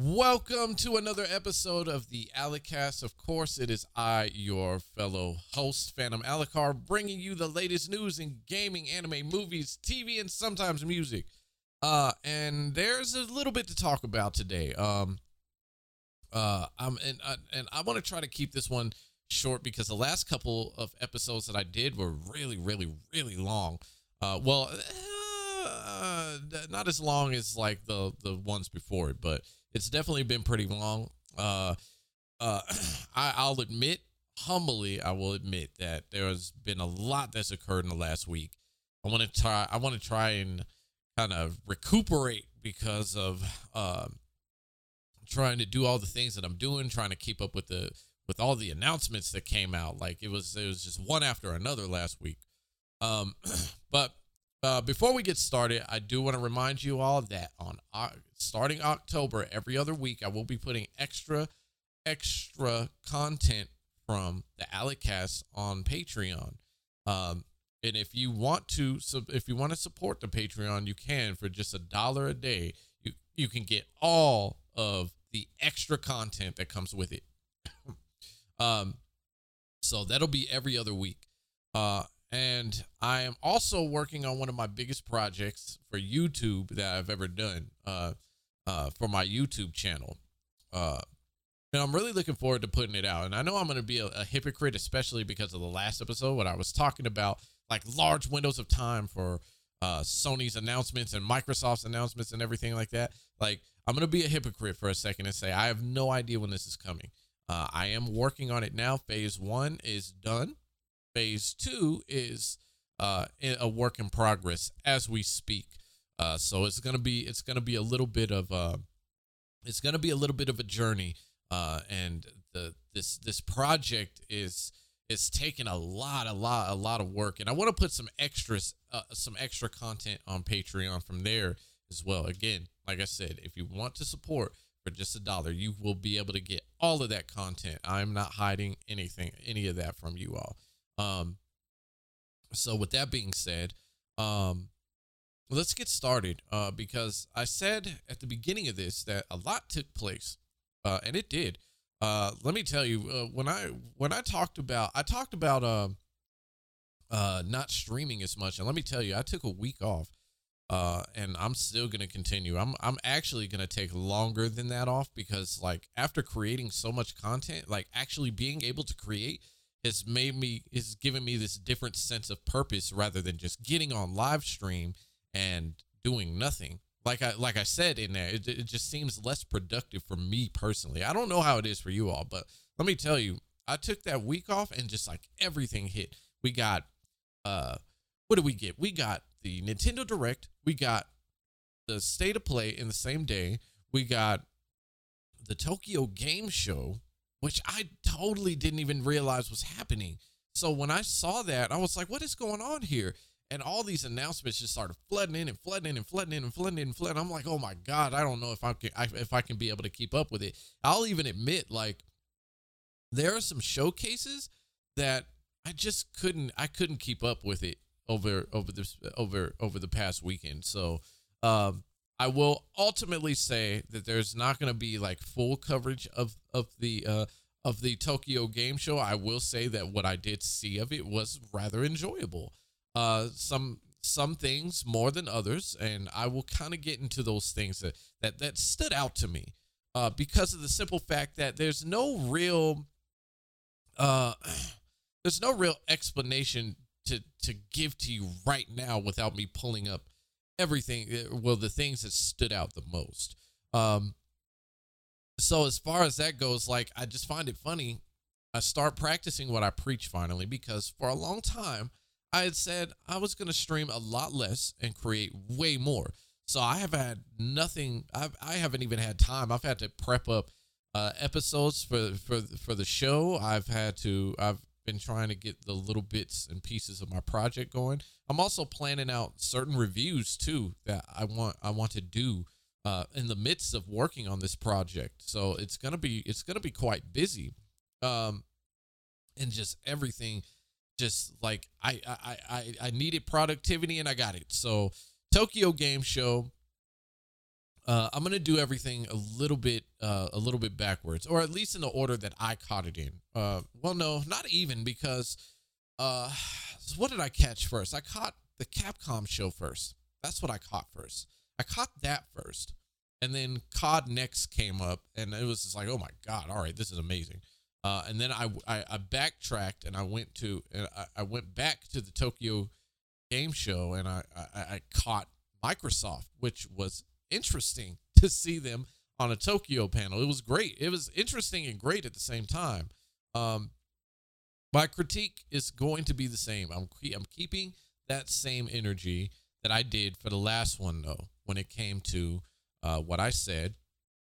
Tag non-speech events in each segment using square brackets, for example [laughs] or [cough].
Welcome to another episode of the Alicast. Of course, it is I, your fellow host, Phantom Alucard, bringing you the latest news in gaming, anime, movies, TV, and sometimes music. Uh, and there's a little bit to talk about today. Um, uh, I'm and uh, and I want to try to keep this one short because the last couple of episodes that I did were really, really, really long. Uh, well, uh, not as long as like the the ones before it, but it's definitely been pretty long. Uh, uh, [clears throat] I, I'll admit, humbly, I will admit that there has been a lot that's occurred in the last week. I want to try. I want to try and kind of recuperate because of uh, trying to do all the things that I'm doing, trying to keep up with the with all the announcements that came out. Like it was it was just one after another last week. Um, [clears throat] but uh, before we get started, I do want to remind you all that on starting October, every other week, I will be putting extra extra content from the Alicast on Patreon. Um, and if you want to, if you want to support the Patreon, you can for just a dollar a day. You you can get all of the extra content that comes with it. [coughs] um, so that'll be every other week. Uh, and I am also working on one of my biggest projects for YouTube that I've ever done. Uh, uh, for my YouTube channel. Uh, and I'm really looking forward to putting it out. And I know I'm going to be a, a, hypocrite, especially because of the last episode when I was talking about like large windows of time for uh, Sony's announcements and Microsoft's announcements and everything like that. Like, I'm going to be a hypocrite for a second and say I have no idea when this is coming. Uh, I am working on it now. Phase one is done. Phase two is uh, a work in progress as we speak. Uh, so it's gonna be it's gonna be a little bit of uh, it's gonna be a little bit of a journey. Uh, and the this this project is is taking a lot a lot a lot of work, and I want to put some extras uh, some extra content on Patreon from there as well. Again, like I said, if you want to support for just a dollar, you will be able to get all of that content. I'm not hiding anything, any of that from you all. Um, so with that being said, um, let's get started uh, because I said at the beginning of this that a lot took place, uh, and it did. Uh, let me tell you, uh, when I when I talked about I talked about uh, uh, not streaming as much, and let me tell you, I took a week off, uh, and I'm still gonna continue. I'm I'm actually gonna take longer than that off because like after creating so much content, like actually being able to create has made me has given me this different sense of purpose rather than just getting on live stream and doing nothing. Like I like I said in there, it, it just seems less productive for me personally. I don't know how it is for you all, but let me tell you, I took that week off and just like everything hit. We got uh what did we get? We got the Nintendo Direct, we got the State of Play in the same day. We got the Tokyo Game Show, which I totally didn't even realize was happening. So when I saw that, I was like, what is going on here? And all these announcements just started flooding in and flooding in and flooding in and flooding in and flooding. I'm like, oh my god, I don't know if I can if I can be able to keep up with it. I'll even admit, like, there are some showcases that I just couldn't I couldn't keep up with it over over this over over the past weekend. So, um, I will ultimately say that there's not going to be like full coverage of of the uh of the Tokyo Game Show. I will say that what I did see of it was rather enjoyable uh, some some things more than others, and I will kind of get into those things that that that stood out to me uh, because of the simple fact that there's no real uh, [clears throat] there's no real explanation to to give to you right now without me pulling up everything uh, well the things that stood out the most. Um so as far as that goes like i just find it funny. I start practicing what i preach finally because for a long time I had said I was going to stream a lot less and create way more. So I have had nothing. I've, I haven't even had time. I've had to prep up uh, episodes for for for the show. I've had to. I've been trying to get the little bits and pieces of my project going. I'm also planning out certain reviews too that I want. I want to do uh, in the midst of working on this project. So it's gonna be it's gonna be quite busy, um, and just everything just like I I I I needed productivity and I got it. So Tokyo Game Show. uh, I'm gonna do everything a little bit, uh, a little bit backwards, or at least in the order that I caught it in. Uh, well, no, not even because, uh, [sighs] what did I catch first? I caught the Capcom show first. That's what I caught first. I caught that first, and then COD Next came up, and it was just like, oh my god, all right, this is amazing. Uh, and then I, I, I backtracked and I went to I, I went back to the Tokyo Game Show and I, I I caught Microsoft, which was interesting [laughs] to see them on a Tokyo panel. It was great. It was interesting and great at the same time. Um, my critique is going to be the same. I'm I'm keeping that same energy that I did for the last one though. When it came to uh, what I said,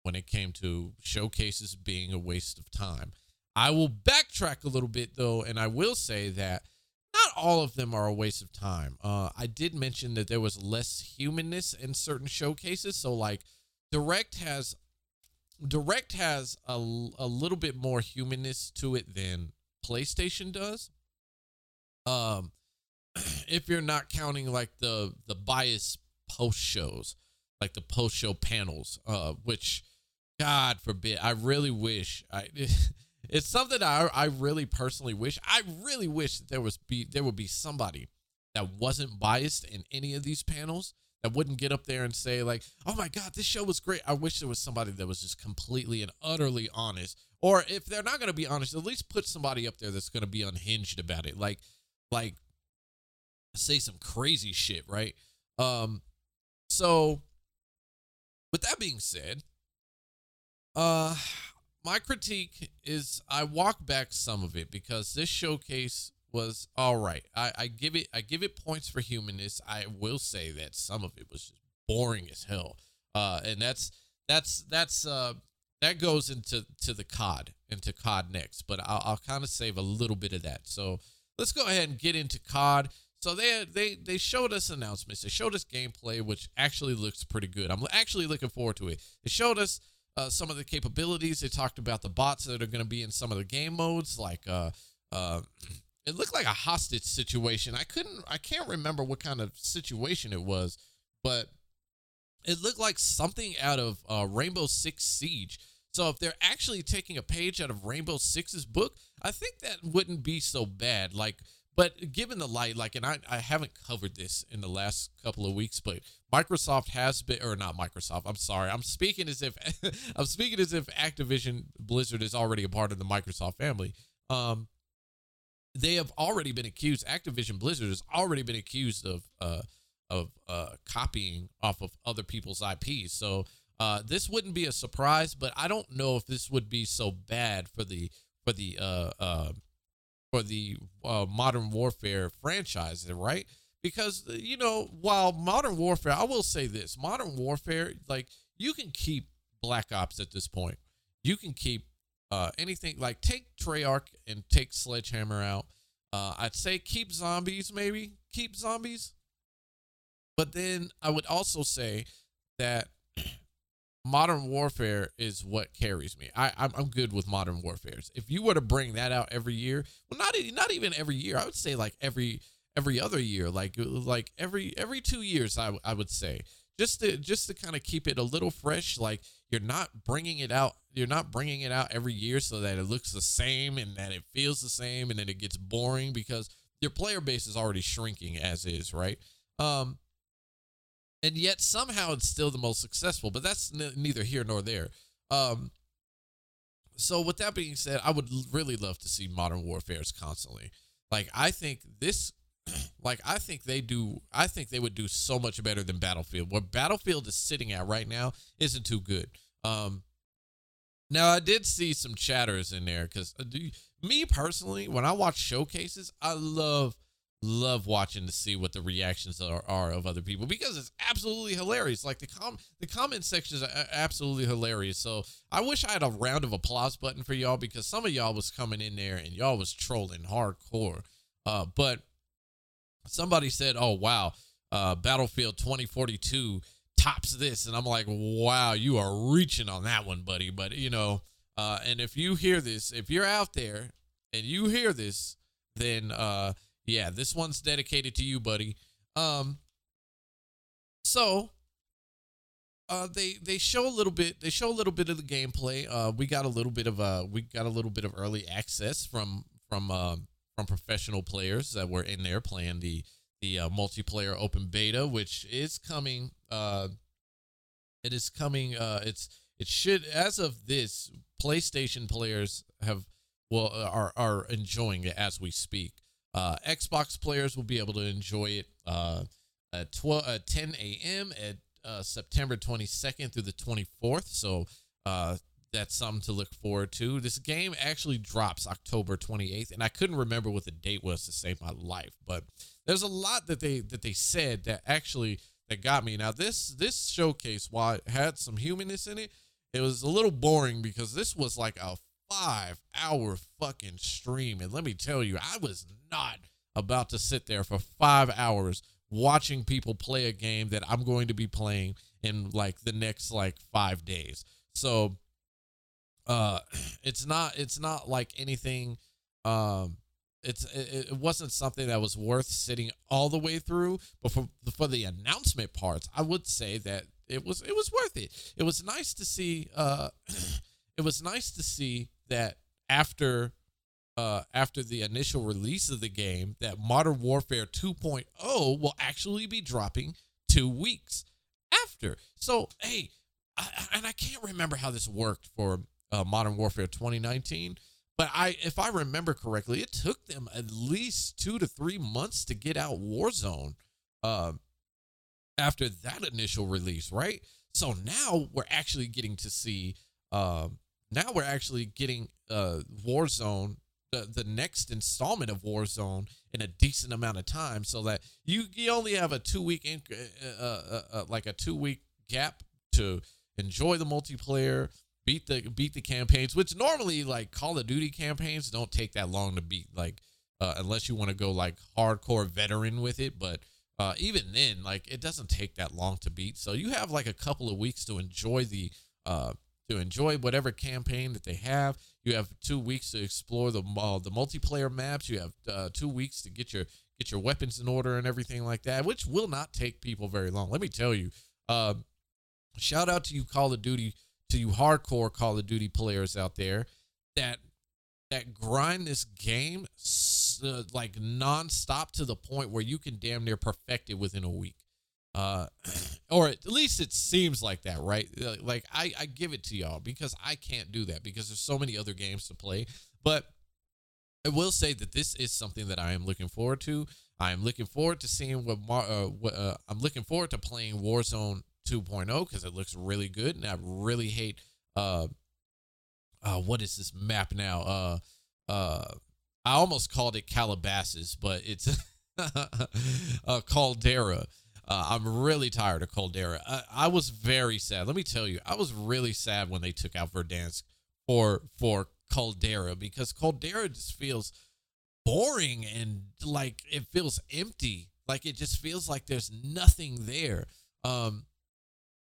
when it came to showcases being a waste of time, I will backtrack a little bit though, and I will say that not all of them are a waste of time. Uh, I did mention that there was less humanness in certain showcases. So like Direct has Direct has a, a little bit more humanness to it than PlayStation does. Um, [clears throat] if you're not counting like the the bias post shows, like the post show panels, uh, which God forbid, I really wish I. [laughs] it's something I I really personally wish. I really wish that there was be there would be somebody that wasn't biased in any of these panels that wouldn't get up there and say like, "Oh my god, this show was great." I wish there was somebody that was just completely and utterly honest. Or if they're not going to be honest, at least put somebody up there that's going to be unhinged about it. Like like say some crazy shit, right? Um so with that being said, uh my critique is I walk back some of it because this showcase was all right. I, I give it I give it points for humanness. I will say that some of it was just boring as hell. Uh, and that's that's that's uh that goes into to the COD into COD next, but I'll, I'll kind of save a little bit of that. So let's go ahead and get into COD. So they they they showed us announcements. They showed us gameplay, which actually looks pretty good. I'm actually looking forward to it. They showed us uh, some of the capabilities. They talked about the bots that are going to be in some of the game modes, like uh, uh, it looked like a hostage situation. I couldn't, I can't remember what kind of situation it was, but it looked like something out of uh, Rainbow Six Siege. So if they're actually taking a page out of Rainbow Six's book, I think that wouldn't be so bad. Like but given the light, like, and I, I haven't covered this in the last couple of weeks, but Microsoft has been, or not Microsoft. I'm sorry. I'm speaking as if [laughs] I'm speaking as if Activision Blizzard is already a part of the Microsoft family. Um, they have already been accused. Activision Blizzard has already been accused of uh of uh copying off of other people's IPs. So uh, this wouldn't be a surprise, but I don't know if this would be so bad for the for the uh, uh, for the uh, Modern Warfare franchise, right? Because uh, you know, while Modern Warfare, I will say this: Modern Warfare, like you can keep Black Ops at this point. You can keep uh, anything like take Treyarch and take Sledgehammer out. Uh, I'd say keep zombies, maybe keep zombies. But then I would also say that modern warfare is what carries me. I I'm, I'm good with modern warfares. If you were to bring that out every year, well, not not even every year. I would say like every every other year, like like every every two years. I I would say just to just to kind of keep it a little fresh. Like you're not bringing it out. You're not bringing it out every year so that it looks the same and that it feels the same and then it gets boring because your player base is already shrinking as is, right? Um, and yet somehow it's still the most successful. But that's n- neither here nor there. Um, so with that being said, I would really love to see Modern Warfare's constantly. Like I think this, [clears throat] like I think they do. I think they would do so much better than Battlefield. What Battlefield is sitting at right now isn't too good. Um, now I did see some chatters in there because uh, me personally, when I watch showcases, I love love watching to see what the reactions are, are of other people because it's absolutely hilarious. Like the com the comment sections are absolutely hilarious. So I wish I had a round of applause button for y'all because some of y'all was coming in there and y'all was trolling hardcore. Uh, but somebody said, "Oh wow, uh, Battlefield 2042 tops this," and I'm like, "Wow, you are reaching on that one, buddy." But you know, uh, and if you hear this, if you're out there and you hear this, then uh yeah, this one's dedicated to you, buddy. Um, so uh, they they show a little bit. They show a little bit of the gameplay. Uh, we got a little bit of uh, we got a little bit of early access from from uh, from professional players that were in there playing the the uh, multiplayer open beta, which is coming. Uh, it is coming. Uh, it's it should as of this PlayStation players have well are are enjoying it as we speak. Uh, Xbox players will be able to enjoy it uh, at 12 at 10 a.m. at uh, September 22nd through the 24th. So uh, that's something to look forward to. This game actually drops October 28th, and I couldn't remember what the date was to save my life. But there's a lot that they that they said that actually that got me. Now this this showcase, while it had some humanness in it, it was a little boring because this was like a five hour fucking stream. And let me tell you, I was not about to sit there for five hours watching people play a game that I'm going to be playing in like the next like five days. So uh [clears throat] it's not it's not like anything um it's it, it wasn't something that was worth sitting all the way through but for for the announcement parts i would say that it was it was worth it it was nice to see uh [clears throat] it was nice to see that after uh, after the initial release of the game that Modern Warfare 2.0 will actually be dropping two weeks after. So, hey, I, and I can't remember how this worked for uh, Modern Warfare 2019, but I, if I remember correctly, it took them at least two to three months to get out Warzone uh, after that initial release, right? So now we're actually getting to see. Uh, now we're actually getting uh, Warzone the, the next installment of Warzone in a decent amount of time so that you, you only have a two week uh, uh, uh, uh, like a two week gap to enjoy the multiplayer beat the beat the campaigns which normally like call of duty campaigns don't take that long to beat like uh, unless you want to go like hardcore veteran with it but even then like it doesn't take that long to beat so you have like a couple of weeks to enjoy the to enjoy whatever campaign that they have. You have two weeks to explore the uh, the multiplayer maps. You have uh, two weeks to get your get your weapons in order and everything like that, which will not take people very long. Let me tell you. Uh, shout out to you, Call of Duty, to you hardcore Call of Duty players out there that that grind this game uh, like nonstop to the point where you can damn near perfect it within a week uh, [clears throat] or at least it seems like that, right? Like I, I give it to y'all because I can't do that because there's so many other games to play. But I will say that this is something that I am looking forward to. I am looking forward to seeing what, Mar- uh, what uh, I'm looking forward to playing Warzone 2.0 because it looks really good, and I really hate uh, uh, what is this map now? Uh, uh, I almost called it Calabasas, but it's [laughs] uh, Caldera. Uh, I'm really tired of Caldera. I, I, was very sad. Let me tell you, I was really sad when they took out Verdansk for for Caldera because Caldera just feels boring and like it feels empty. Like it just feels like there's nothing there. Um,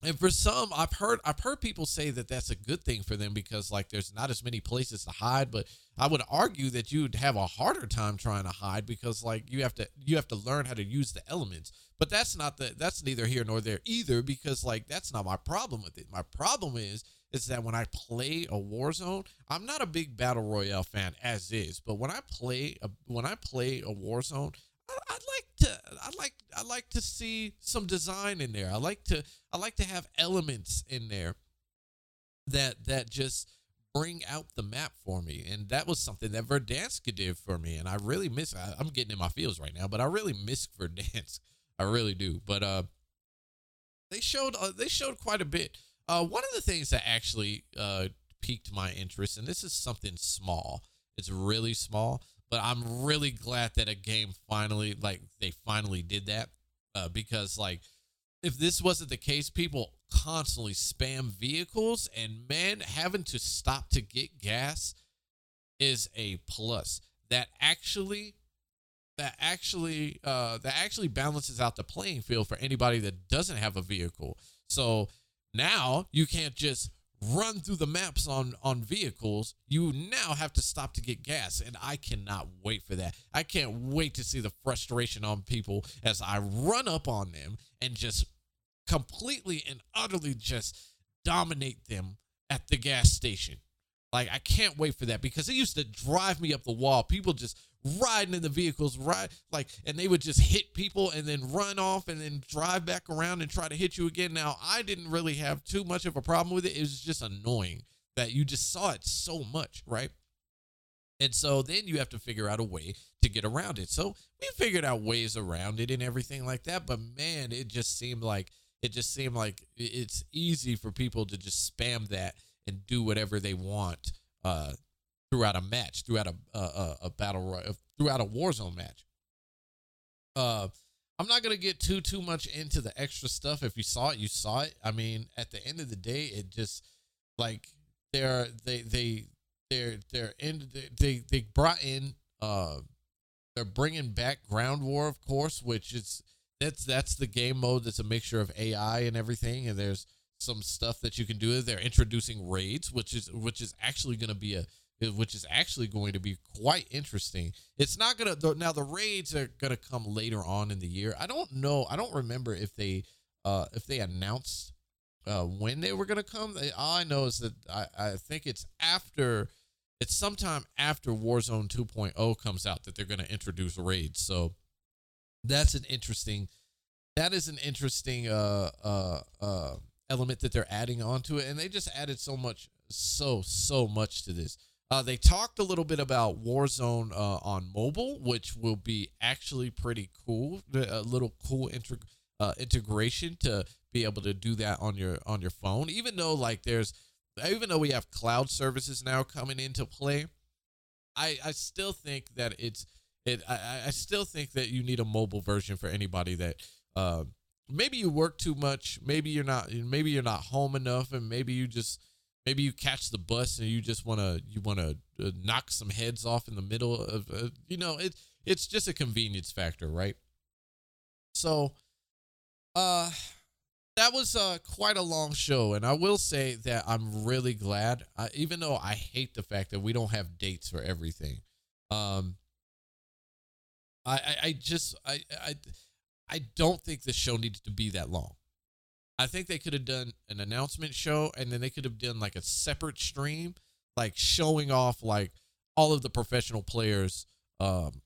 and for some, I've heard I've heard people say that that's a good thing for them because like there's not as many places to hide. But I would argue that you'd have a harder time trying to hide because like you have to you have to learn how to use the elements. But that's not the that's neither here nor there either because like that's not my problem with it. My problem is is that when I play a Warzone, I'm not a big battle royale fan as is, but when I play a, when I play a Warzone, I'd like to I like I like to see some design in there. I like to I like to have elements in there that that just bring out the map for me. And that was something that Verdansk did for me. And I really miss I, am getting in my feels right now, but I really miss [laughs] Verdansk. I really do. But uh they showed uh, they showed quite a bit. Uh one of the things that actually uh piqued my interest, and this is something small. It's really small but I'm really glad that a game finally like they finally did that uh, because like if this wasn't the case, people constantly spam vehicles and man having to stop to get gas is a plus. That actually that actually uh that actually balances out the playing field for anybody that doesn't have a vehicle. So now you can't just run through the maps on on vehicles you now have to stop to get gas and i cannot wait for that i can't wait to see the frustration on people as i run up on them and just completely and utterly just dominate them at the gas station. Like I can't wait for that because it used to drive me up the wall. People just riding in the vehicles, right? Like, and they would just hit people and then run off and then drive back around and try to hit you again. Now, I didn't really have too much of a problem with it. It was just annoying that you just saw it so much, right? And so then you have to figure out a way to get around it. So we figured out ways around it and everything like that. But man, it just seemed like it just seemed like it's easy for people to just spam that and do whatever they want uh, throughout a match, throughout a a, a battle, throughout a Warzone match. Uh, I'm not gonna get too too much into the extra stuff. If you saw it, you saw it. I mean, at the end of the day, it just like they're they they they're they're in they they brought in uh they're bringing back ground war of course which is that's that's the game mode that's a mixture of ai and everything and there's some stuff that you can do they're introducing raids which is which is actually going to be a which is actually going to be quite interesting it's not to now the raids are to come later on in the year i don't know i don't remember if they uh if they announced uh, when they were to come. All I know is that I, I think it's after, it's sometime after Warzone 2.0 comes out that they're to introduce raids. So that's an interesting, that is an interesting uh, uh, uh, element that they're adding onto it. And they just added so much, so, so much to this. Uh, they talked a little bit about Warzone uh, on mobile, which will be actually pretty cool. A little cool uh, integration to be able to do that on your on your phone. Even though like there's even though we have cloud services now coming into play, I I still think that it's it I, I still think that you need a mobile version for anybody that uh, maybe you work too much, maybe you're not maybe you're not home enough, and maybe you just maybe you catch the bus and you just want to you want to uh, knock some heads off in the middle of uh, you know it it's just a convenience factor, right? So uh, that was uh, quite a long show, and I will say that I'm really glad. I, even though I hate the fact that we don't have dates for everything, um, I, I, I just I, I I don't think the show needed to be that long. I think they could have done an announcement show, and then they could have done like a separate stream, like showing off like all of the professional players um,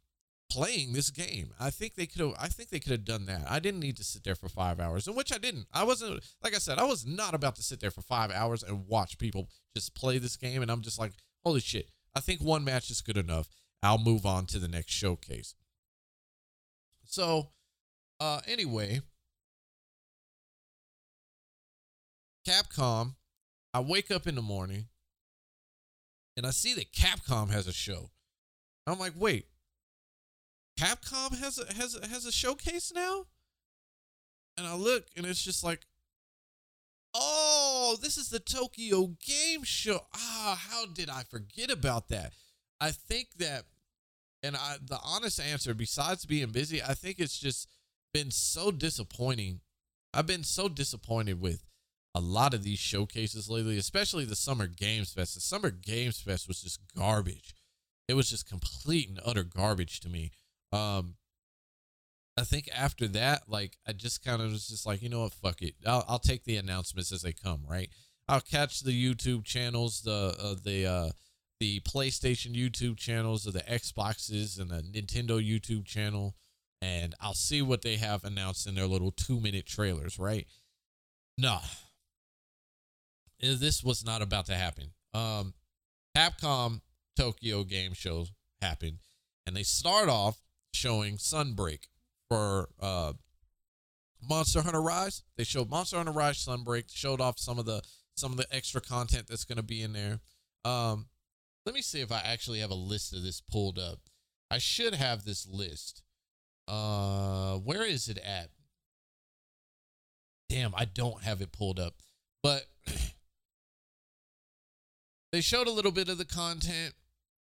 playing this game. I think they could have I think they could have done that. I didn't need to sit there for 5 hours, and which I didn't. I wasn't like I said, I was not about to sit there for 5 hours and watch people just play this game and I'm just like, "Holy shit. I think one match is good enough. I'll move on to the next showcase." So, uh anyway, Capcom, I wake up in the morning and I see that Capcom has a show. I'm like, wait, Capcom has a, has a, has a showcase now, and I look and it's just like, oh, this is the Tokyo Game Show. Ah, how did I forget about that? I think that, and I the honest answer, besides being busy, I think it's just been so disappointing. I've been so disappointed with a lot of these showcases lately, especially the Summer Games Fest. The Summer Games Fest was just garbage. It was just complete and utter garbage to me. Um, I think after that, like I just kind of was just like, you know what, fuck it. I'll, I'll take the announcements as they come. Right. I'll catch the YouTube channels, the uh, the uh, the PlayStation YouTube channels, or the Xboxes, and the Nintendo YouTube channel, and I'll see what they have announced in their little two minute trailers. Right. Nah. This was not about to happen. Um, Capcom Tokyo Game Show happened, and they start off showing Sunbreak for uh, Monster Hunter Rise. They showed Monster Hunter Rise Sunbreak, showed off some of the some of the extra content that's going to be in there. Um, let me see if I actually have a list of this pulled up. I should have this list. Uh, where is it at? Damn, I don't have it pulled up. But [clears throat] they showed a little bit of the content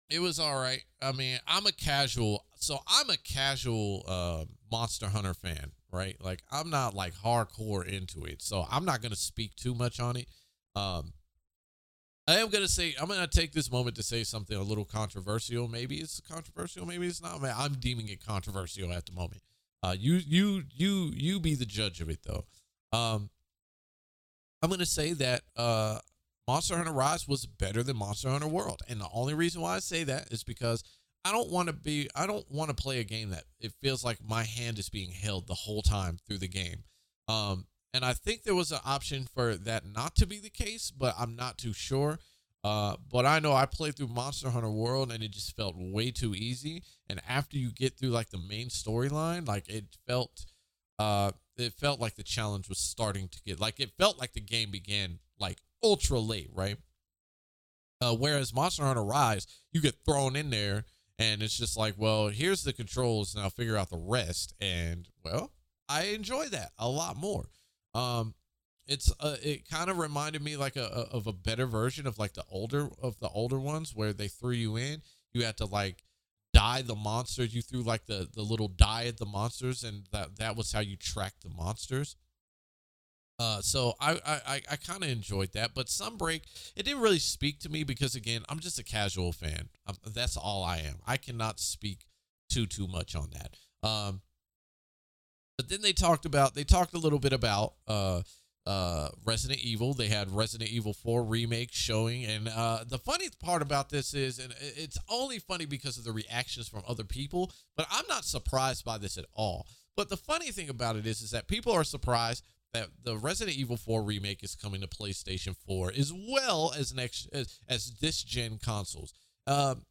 it was all right. I mean, I'm a casual, so I'm a casual uh, Monster Hunter fan, right? Like, I'm not like hardcore into it, so I'm not gonna speak too much on it. Um, I am gonna say I'm gonna take this moment to say something a little controversial. Maybe it's controversial, maybe it's not. I'm deeming it controversial at the moment. Uh, you, you, you, you be the judge of it, though. Um, I'm gonna say that uh, Monster Hunter Rise was better than Monster Hunter World, and the only reason why I say that is because I don't want to be I don't want to play a game that it feels like my hand is being held the whole time through the game. Um, and I think there was an option for that not to be the case, but I'm not too sure. Uh, but I know I played through Monster Hunter World and it just felt way too easy. And after you get through like the main storyline, like it felt, uh, it felt like the challenge was starting to get like it felt like the game began like ultra late, right? Uh, whereas Monster Hunter Rise, you get thrown in there and it's just like, well, here's the controls, now figure out the rest. And well, I enjoy that a lot more. Um, it's uh, it kind of reminded me like a, a, of a better version of like the older of the older ones where they threw you in you had to like die the monsters you threw like the the little die at the monsters and that that was how you track the monsters uh so i i i kind of enjoyed that but sunbreak it didn't really speak to me because again i'm just a casual fan I'm, that's all i am i cannot speak too too much on that um but then they talked about they talked a little bit about uh uh, Resident Evil. They had Resident Evil 4 remake showing, and uh, the funny part about this is, and it's only funny because of the reactions from other people, but I'm not surprised by this at all. But the funny thing about it is, is that people are surprised that the Resident Evil 4 remake is coming to PlayStation 4 as well as next as, as this gen consoles. Um,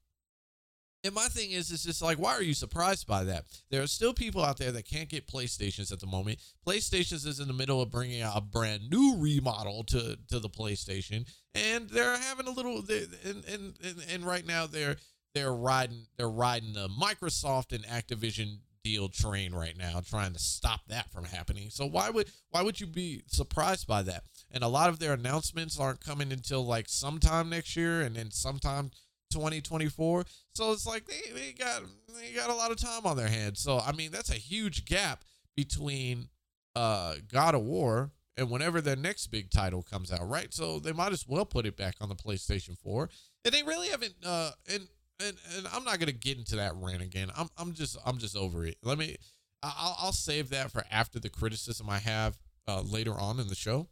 and my thing is, it's just like, why are you surprised by that? There are still people out there that can't get PlayStations at the moment. PlayStations is in the middle of bringing out a brand new remodel to to the PlayStation, and they're having a little. And and and, and right now they're they're riding they're riding the Microsoft and Activision deal train right now, trying to stop that from happening. So why would why would you be surprised by that? And a lot of their announcements aren't coming until like sometime next year, and then sometime 2024. So it's like they, they got they got a lot of time on their hands. So I mean that's a huge gap between uh God of War and whenever their next big title comes out, right? So they might as well put it back on the PlayStation 4. And they really haven't uh and and, and I'm not gonna get into that rant again. I'm I'm just I'm just over it. Let me I'll I'll save that for after the criticism I have uh later on in the show.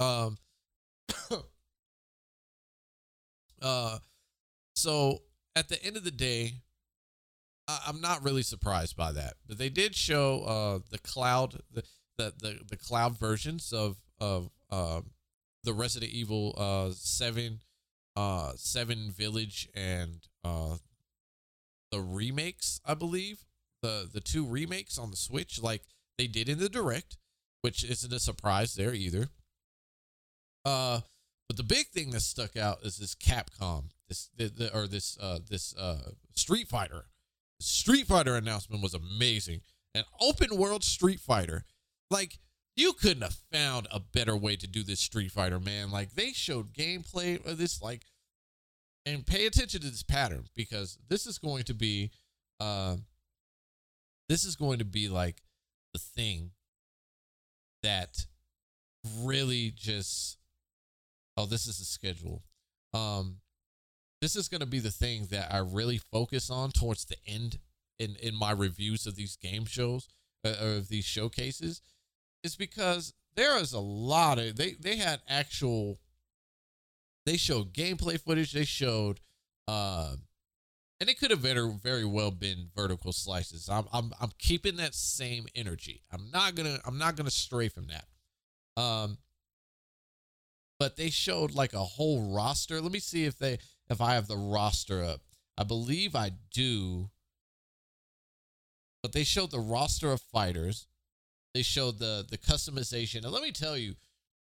Um [coughs] uh so at the end of the day, I'm not really surprised by that. But they did show uh, the cloud, the, the the the cloud versions of of uh, the Resident Evil uh, seven uh, seven Village and uh, the remakes. I believe the the two remakes on the Switch, like they did in the direct, which isn't a surprise there either. Uh, but the big thing that stuck out is this Capcom this the, the, or this uh this uh Street Fighter. Street Fighter announcement was amazing. An open world Street Fighter. Like you couldn't have found a better way to do this Street Fighter, man. Like they showed gameplay of this like and pay attention to this pattern because this is going to be uh this is going to be like the thing that really just oh this is the schedule um this is going to be the thing that I really focus on towards the end in in my reviews of these game shows uh, of these showcases is because there is a lot of they they had actual they showed gameplay footage they showed uh and it could have very very well been vertical slices i'm i'm, I'm keeping that same energy i'm not gonna i'm not gonna stray from that um but they showed like a whole roster let me see if they if I have the roster up. I believe I do. But they showed the roster of fighters. They showed the the customization. And let me tell you,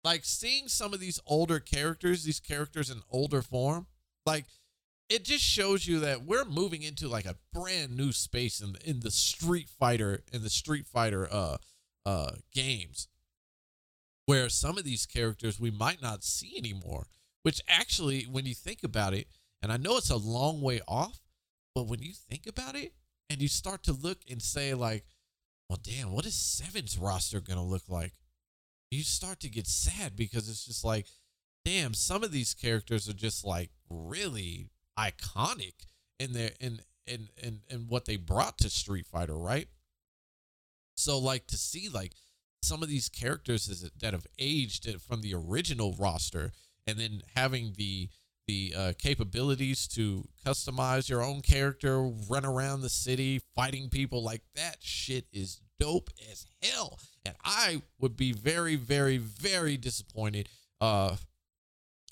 like seeing some of these older characters, these characters in older form, like it just shows you that we're moving into like a brand new space in in the Street Fighter in the Street Fighter uh uh games where some of these characters we might not see anymore which actually, when you think about it, and I know it's a long way off, but when you think about it and you start to look and say, like, well, damn, what is Seven's roster going to look like? You start to get sad because it's just like, damn, some of these characters are just like really iconic in their in in in, in what they brought to Street Fighter, right? So like to see like some of these characters that have aged from the original roster, and then having the the uh, capabilities to customize your own character, run around the city fighting people like that shit is dope as hell. And I would be very, very, very disappointed. Uh,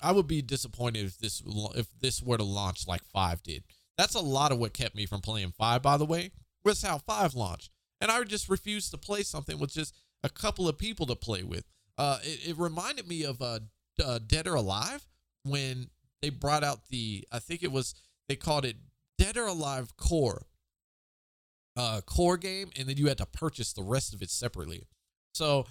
I would be disappointed if this if this were to launch like five did. That's a lot of what kept me from playing five, by the way, was how five launched. And I just refused to play something with just a couple of people to play with. Uh, it, it reminded me of uh, uh, Dead or Alive when they brought out the I think it was they called it Dead or Alive Core uh core game and then you had to purchase the rest of it separately. So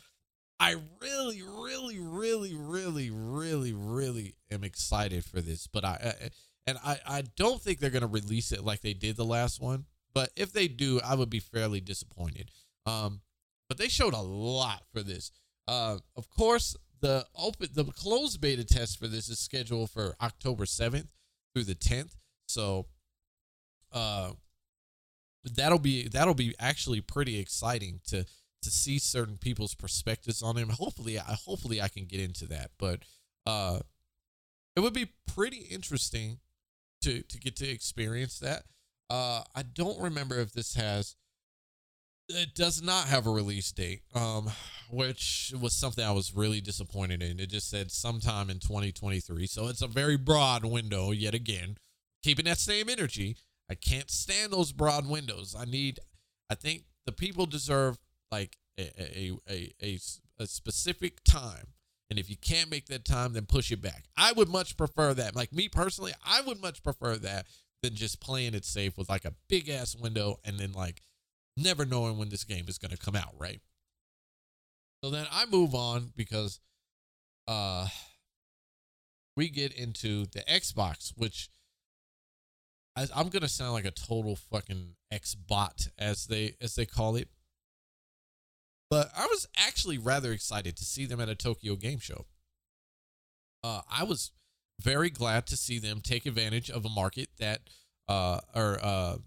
I really really really really really really am excited for this, but I, I and I I don't think they're to release it like they did the last one, but if they do, I would be fairly disappointed. Um but they showed a lot for this. Uh of course, the open the closed beta test for this is scheduled for October 7th through the 10th. So uh that'll be that'll be actually pretty exciting to to see certain people's perspectives on him. Hopefully I hopefully I can get into that. But uh it would be pretty interesting to to get to experience that. Uh I don't remember if this has it does not have a release date, um, which was something I was really disappointed in. It just said sometime in 2023. So it's a very broad window, yet again. Keeping that same energy. I can't stand those broad windows. I need, I think the people deserve like a, a, a, a, a specific time. And if you can't make that time, then push it back. I would much prefer that. Like me personally, I would much prefer that than just playing it safe with like a big ass window and then like never knowing when this game is going to come out, right? So then I move on because uh we get into the Xbox, which I, I'm gonna sound like a total fucking Xbot as they as they call it. But I was actually rather excited to see them at a Tokyo Game Show. Uh, I was very glad to see them take advantage of a market that uh, or uh,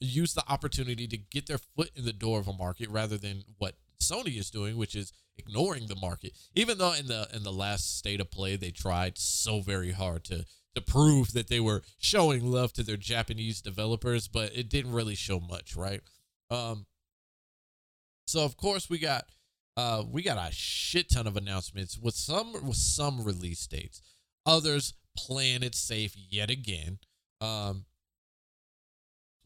use the opportunity to get their foot in the door of a market rather than what Sony is doing, which is ignoring the market. Even though in the in the last state of play they tried so very hard to to prove that they were showing love to their Japanese developers, but it didn't really show much, right? Um so of course we got uh we got a shit ton of announcements with some with some release dates. Others playing it safe yet again. Um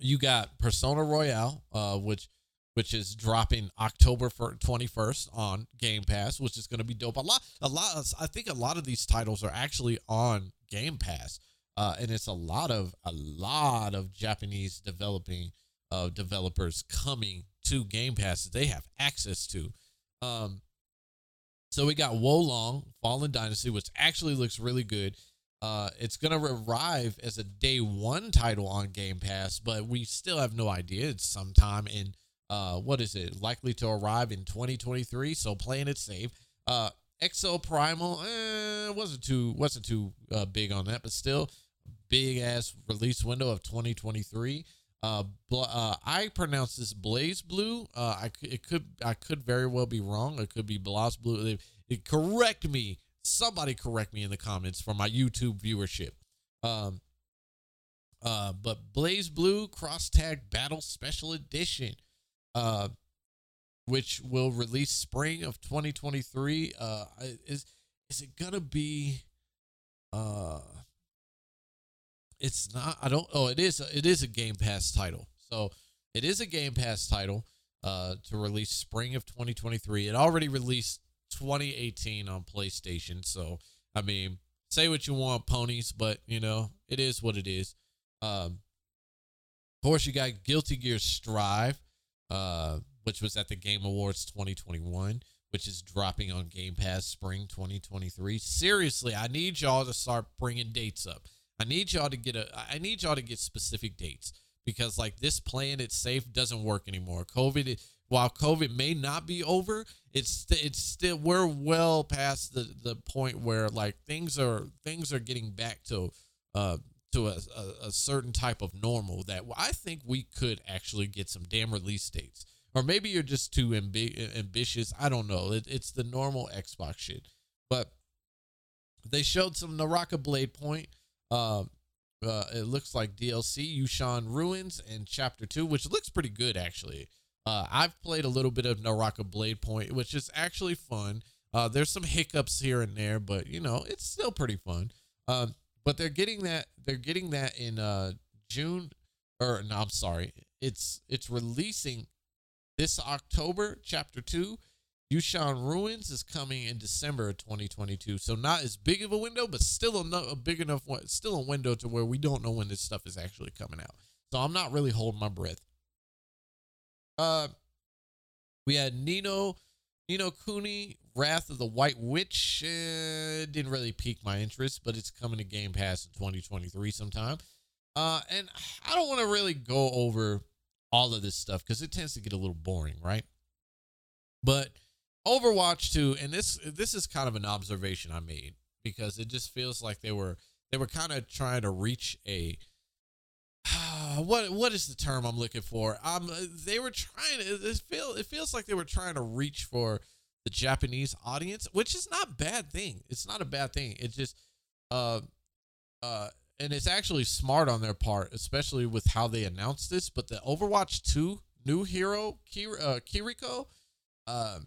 you got Persona Royal, uh, which which is dropping October twenty first on Game Pass, which is going to be dope. A lot, a lot. I think a lot of these titles are actually on Game Pass, uh, and it's a lot of a lot of Japanese developing uh, developers coming to Game Pass that they have access to. Um, so we got Wo Long Fallen Dynasty, which actually looks really good. Uh, it's going to arrive as a day one title on Game Pass, but we still have no idea. It's sometime in, uh, what is it? Likely to arrive in 2023. So playing it safe. Uh, Exoprimal, eh, wasn't too wasn't too uh, big on that, but still big ass release window of 2023. Uh, bl- uh, I pronounce this BlazBlue. Uh, I it could I could very well be wrong. It could be BlazBlue. It, it, correct me somebody correct me in the comments for my YouTube viewership. Um, uh, but BlazBlue Cross Tag Battle Special Edition, uh, which will release spring of 2023. Uh, is is it gonna be? Uh, it's not. I don't. Oh, it is. It is a Game Pass title. So it is a Game Pass title. Uh, to release spring of 2023. It already released 2018 on PlayStation. So, I mean, say what you want, ponies, but you know, it is what it is. Um, of course, you got Guilty Gear Strive, uh, which was at the Game Awards 2021, which is dropping on Game Pass spring 2023. Seriously, I need y'all to start bringing dates up. I need y'all to get a. I need y'all to get specific dates because like this playing it safe doesn't work anymore. COVID while COVID may not be over, it's it's still we're well past the the point where like things are things are getting back to uh to a, a, a certain type of normal that I think we could actually get some damn release dates. or maybe you're just too ambi- ambitious. I don't know. It, it's the normal Xbox shit. But they showed some Naraka Blade Point. Uh, uh, it looks like DLC, Yushan Ruins, and Chapter 2, which looks pretty good actually. Uh, I've played a little bit of Naraka Blade Point, which is actually fun. Uh, there's some hiccups here and there, but you know it's still pretty fun. Um, but they're getting that they're getting that in uh, June, or no, I'm sorry, it's it's releasing this October. Chapter two, Yushan Ruins is coming in December of 2022. So not as big of a window, but still a, a big enough one, still a window to where we don't know when this stuff is actually coming out. So I'm not really holding my breath. Uh, we had Nino, Ni no Kuni, Wrath of the White Witch. Uh, didn't really pique my interest, but it's coming to Game Pass in 2023 sometime. Uh, and I don't want to really go over all of this stuff because it tends to get a little boring, right? But Overwatch 2, and this this is kind of an observation I made because it just feels like they were they were kind of trying to reach a what what is the term I'm looking for? Um, they were trying to. It feel it feels like they were trying to reach for the Japanese audience, which is not bad thing. It's not a bad thing. It's just, uh, uh, and it's actually smart on their part, especially with how they announced this. But the Overwatch Two new hero Kir- uh, Kiriko, um,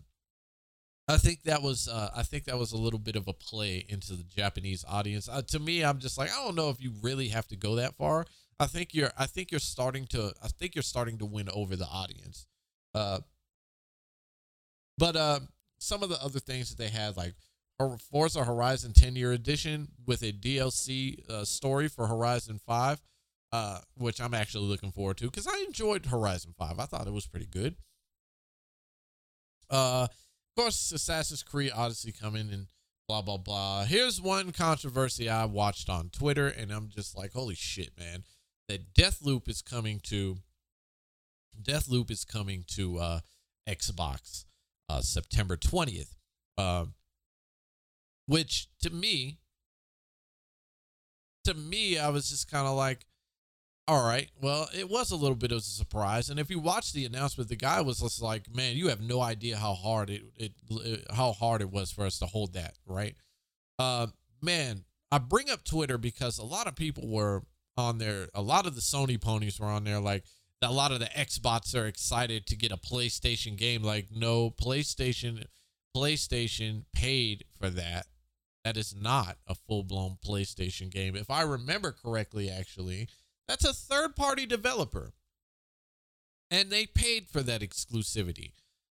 I think that was uh, I think that was a little bit of a play into the Japanese audience. Uh, to me, I'm just like I don't know if you really have to go that far. I think you're I think you're starting to I think you're starting to win over the audience. Uh but uh some of the other things that they had like Forza Horizon 10 year edition with a DLC uh, story for Horizon 5 uh which I'm actually looking forward to cuz I enjoyed Horizon 5. I thought it was pretty good. Uh of course Assassin's Creed Odyssey coming and blah blah blah. Here's one controversy I watched on Twitter and I'm just like holy shit man that Deathloop is coming to Deathloop is coming to uh, Xbox uh, September 20th. Uh, which to me, to me, I was just kind of like, all right, well, it was a little bit of a surprise. And if you watch the announcement, the guy was just like, man, you have no idea how hard it, it, it how hard it was for us to hold that, right? Uh, man, I bring up Twitter because a lot of people were on there. A lot of the Sony ponies were on there. Like a lot of the Xbots are excited to get a PlayStation game. Like no PlayStation, PlayStation paid for that. That is not a full blown PlayStation game. If I remember correctly, actually, that's a third party developer. And they paid for that exclusivity.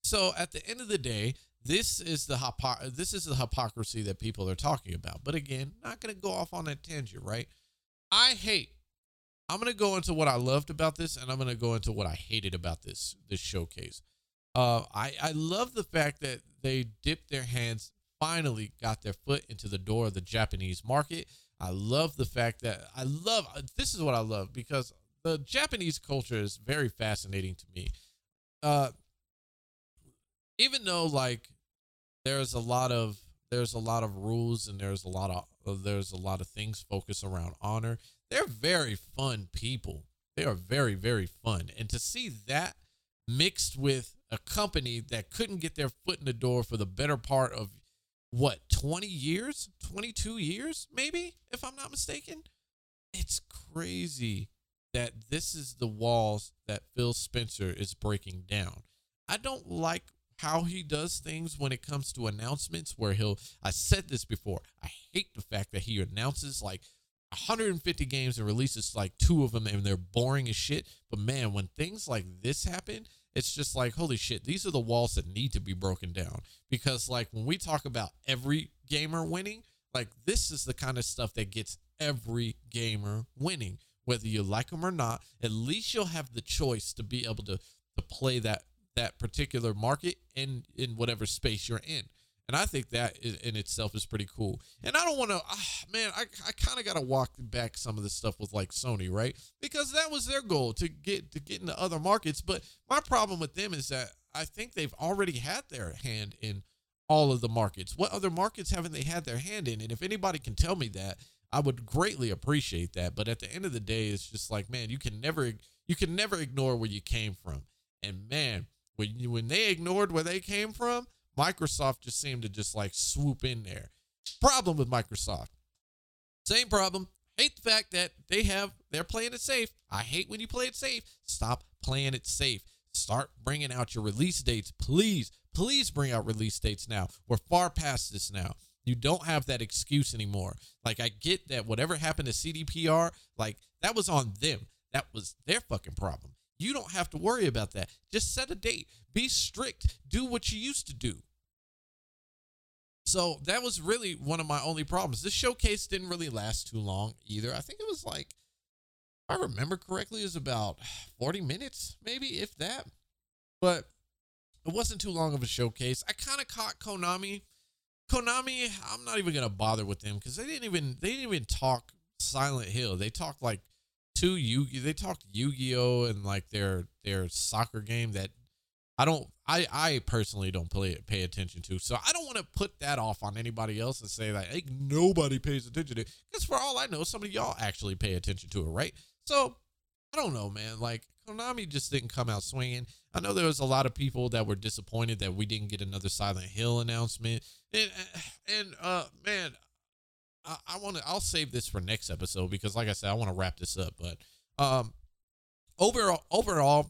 So at the end of the day, this is the hypo- this is the hypocrisy that people are talking about. But again, not going to go off on that tangent, right? I hate. I'm gonna go into what I loved about this, and I'm gonna go into what I hated about this this showcase. Uh, I I love the fact that they dipped their hands, finally got their foot into the door of the Japanese market. I love the fact that I love this is what I love because the Japanese culture is very fascinating to me. Uh, even though like there's a lot of there's a lot of rules and there's a lot of Uh, there's a lot of things focused around honor. They're very fun people. They are very, very fun. And to see that mixed with a company that couldn't get their foot in the door for the better part of what, 20 years? 22 years, maybe, if I'm not mistaken? It's crazy that this is the walls that Phil Spencer is breaking down. I don't like how he does things when it comes to announcements where he'll I said this before. I hate the fact that he announces like 150 games and releases like two of them and they're boring as shit. But man, when things like this happen, it's just like holy shit, these are the walls that need to be broken down because like when we talk about every gamer winning, like this is the kind of stuff that gets every gamer winning whether you like them or not. At least you'll have the choice to be able to to play that that particular market in in whatever space you're in. And I think that in itself is pretty cool. And I don't want to, ah, man, I, I kind of got to walk back some of this stuff with like Sony, right? Because that was their goal to get to get into other markets. But my problem with them is that I think they've already had their hand in all of the markets. What other markets haven't they had their hand in? And if anybody can tell me that, I would greatly appreciate that. But at the end of the day, it's just like, man, you can never you can never ignore where you came from. And man, when when they ignored where they came from, Microsoft just seemed to just like swoop in there. Problem with Microsoft. Same problem. Hate the fact that they have they're playing it safe. I hate when you play it safe. Stop playing it safe. Start bringing out your release dates, please. Please bring out release dates now. We're far past this now. You don't have that excuse anymore. Like I get that whatever happened to CDPR, like that was on them. That was their fucking problem. You don't have to worry about that. Just set a date. Be strict. Do what you used to do. So that was really one of my only problems. This showcase didn't really last too long either. I think it was like, if I remember correctly, it was about 40 minutes, maybe, if that. But it wasn't too long of a showcase. I kind of caught Konami. Konami, I'm not even gonna bother with them because they didn't even they didn't even talk Silent Hill. They talked like two Yu they talked Yu-Gi-Oh and like their their soccer game that I don't I I personally don't play pay attention to. So I don't want to put that off on anybody else and say like hey, nobody pays attention to it. Because for all I know, some of y'all actually pay attention to it, right? So I don't know, man. Like Konami just didn't come out swinging. I know there was a lot of people that were disappointed that we didn't get another Silent Hill announcement. And and uh man, I, I want to I'll save this for next episode because like I said, I want to wrap this up. But um overall overall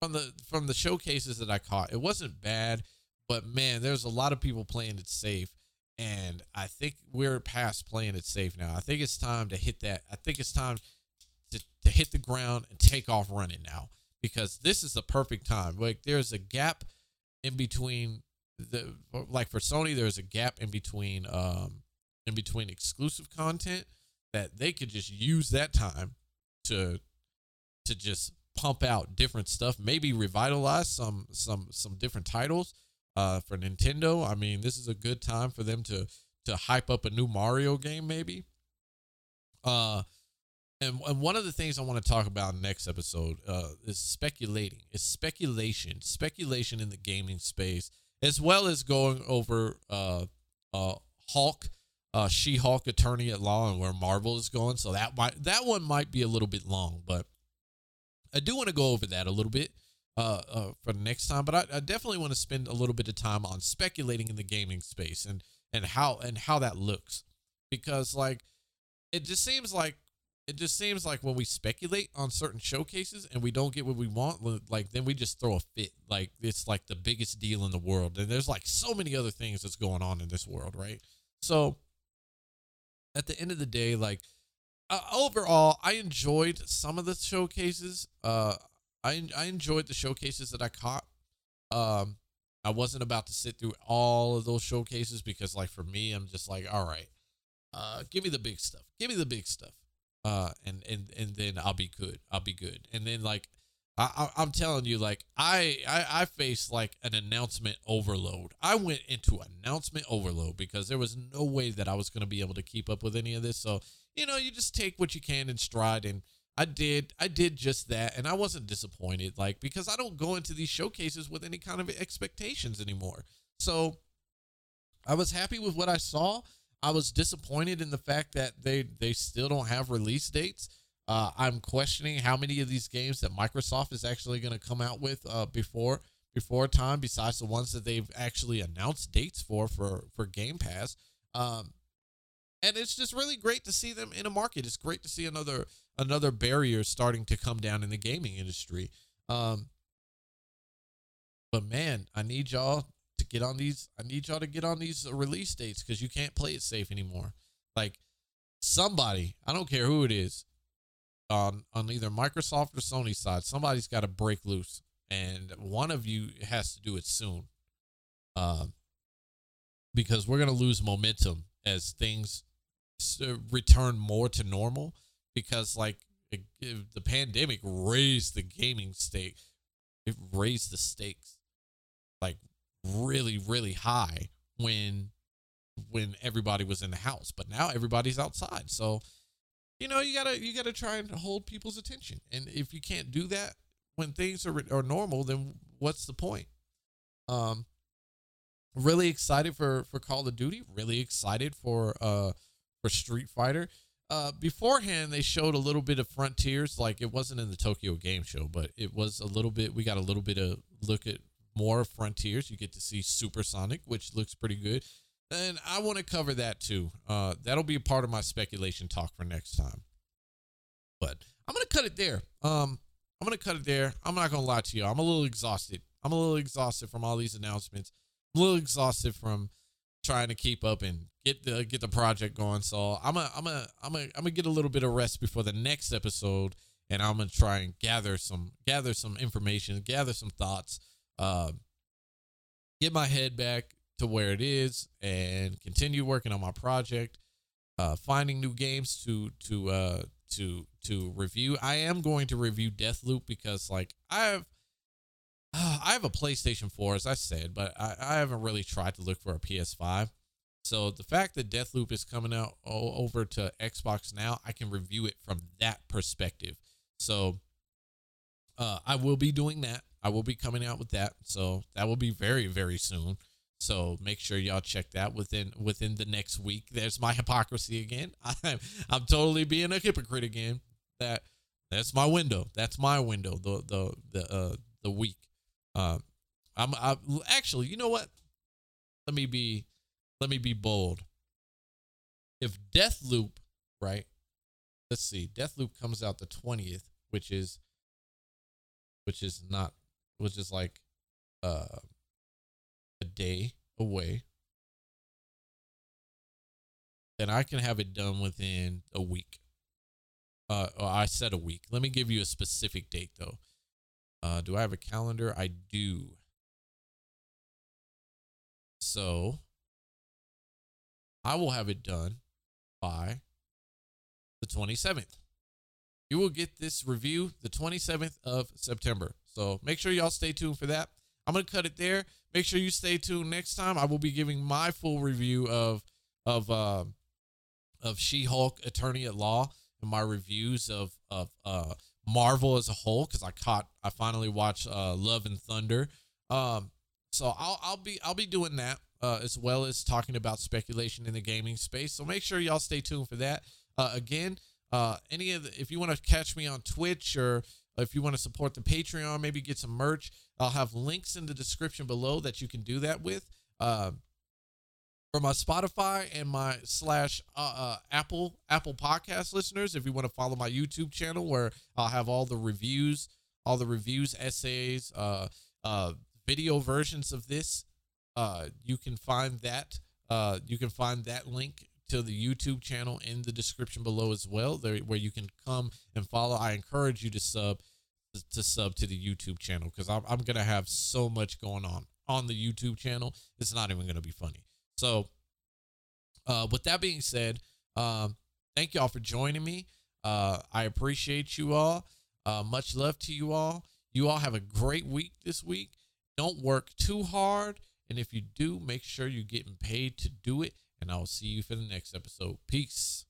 from the from the showcases that I caught, it wasn't bad, but man, there's a lot of people playing it safe. And I think we're past playing it safe now. I think it's time to hit that. I think it's time to, to hit the ground and take off running now because this is the perfect time. Like there's a gap in between the like for Sony, there's a gap in between um in between exclusive content that they could just use that time to to just pump out different stuff, maybe revitalize some some some different titles uh for Nintendo. I mean, this is a good time for them to to hype up a new Mario game maybe. Uh and, and one of the things I want to talk about next episode uh, is speculating. It's speculation, speculation in the gaming space, as well as going over uh, uh, Hulk, uh, She-Hulk Attorney at Law, and where Marvel is going. So that might that one might be a little bit long, but I do want to go over that a little bit uh, uh, for the next time. But I, I definitely want to spend a little bit of time on speculating in the gaming space and and how and how that looks, because like it just seems like it just seems like when we speculate on certain showcases and we don't get what we want, like then we just throw a fit. Like it's like the biggest deal in the world. And there's like so many other things that's going on in this world, right? So at the end of the day, like uh, overall, I enjoyed some of the showcases. Uh, I I enjoyed the showcases that I caught. Um, I wasn't about to sit through all of those showcases because, like, for me, I'm just like, all right, uh, give me the big stuff. Give me the big stuff uh, and and and then I'll be good. I'll be good. And then like I, am telling you, like I, I I faced like an announcement overload. I went into announcement overload because there was no way that I was going to be able to keep up with any of this. So you know, you just take what you can in stride, and I did. I did just that, and I wasn't disappointed. Like because I don't go into these showcases with any kind of expectations anymore. So I was happy with what I saw. I was disappointed in the fact that they they still don't have release dates. Uh, I'm questioning how many of these games that Microsoft is actually going to come out with uh, before before time, besides the ones that they've actually announced dates for for for Game Pass. Um, and it's just really great to see them in a market. It's great to see another another barrier starting to come down in the gaming industry. Um, but man, I need y'all to get on these. I need y'all to get on these release dates because you can't play it safe anymore. Like somebody, I don't care who it is, on on either Microsoft or Sony side, somebody's got to break loose, and one of you has to do it soon. Um, because we're gonna lose momentum as things return more to normal. Because like it, the pandemic raised the gaming stake, it raised the stakes like really really high when when everybody was in the house but now everybody's outside so you know you gotta you gotta try and hold people's attention and if you can't do that when things are, are normal then what's the point um really excited for for call of duty really excited for uh for street fighter uh beforehand they showed a little bit of frontiers like it wasn't in the tokyo game show but it was a little bit we got a little bit of look at more Frontiers. You get to see Supersonic, which looks pretty good. And I want to cover that too. Uh, that'll be a part of my speculation talk for next time. But I'm gonna cut it there. Um, I'm gonna cut it there. I'm not gonna lie to you. I'm a little exhausted. I'm a little exhausted from all these announcements. I'm a little exhausted from trying to keep up and get the get the project going. So I'm a I'm a I'm a I'm gonna get a little bit of rest before the next episode, and I'm gonna try and gather some gather some information, gather some thoughts, uh, get my head back to where it is, and continue working on my project, uh, finding new games to to uh to to review. I am going to review Deathloop because like I have uh, [sighs] I have a PlayStation 4 as I said, but I, I haven't really tried to look for a PS5. So the fact that Deathloop is coming out over to Xbox now, I can review it from that perspective. So uh, I will be doing that. I will be coming out with that. So that will be very very soon. So make sure y'all check that within within the next week. There's my hypocrisy again. [laughs] I'm I'm totally being a hypocrite again. That that's my window. That's my window. The the the uh the week. Uh, I'm I actually. You know what? Let me be let me be bold. If Deathloop, right? Let's see. Deathloop comes out the 20th, which is which is not which is like uh a day away, then I can have it done within a week. Uh, oh, I said a week. Let me give you a specific date though. Uh, do I have a calendar? I do. So I will have it done by the 27th. You will get this review the 27th of September. So make sure y'all stay tuned for that. I'm going to cut it there. Make sure you stay tuned next time. I will be giving my full review of of uh, of She-Hulk Attorney at Law and my reviews of of uh, Marvel as a whole because I caught I finally watched uh, Love and Thunder. Um, so I'll I'll be I'll be doing that uh, as well as talking about speculation in the gaming space. So make sure y'all stay tuned for that. Uh, again, uh, any of the, if you want to catch me on Twitch or if you want to support the Patreon, maybe get some merch, I'll have links in the description below that you can do that with. Uh, for my Spotify and my slash uh, uh, Apple Apple Podcast listeners, if you want to follow my YouTube channel where I'll have all the reviews, all the reviews, essays, uh, uh, video versions of this, uh, you can find that. Uh, you can find that link to the YouTube channel in the description below as well, there where you can come and follow. I encourage you to sub to sub to the YouTube channel because I'm, I'm gonna have so much going on on the YouTube channel. It's not even gonna be funny. So, uh, with that being said, um, thank y'all for joining me. Uh, I appreciate you all. Uh, much love to you all. You all have a great week this week. Don't work too hard. And if you do, make sure you're getting paid to do it. And I will see you for the next episode. Peace.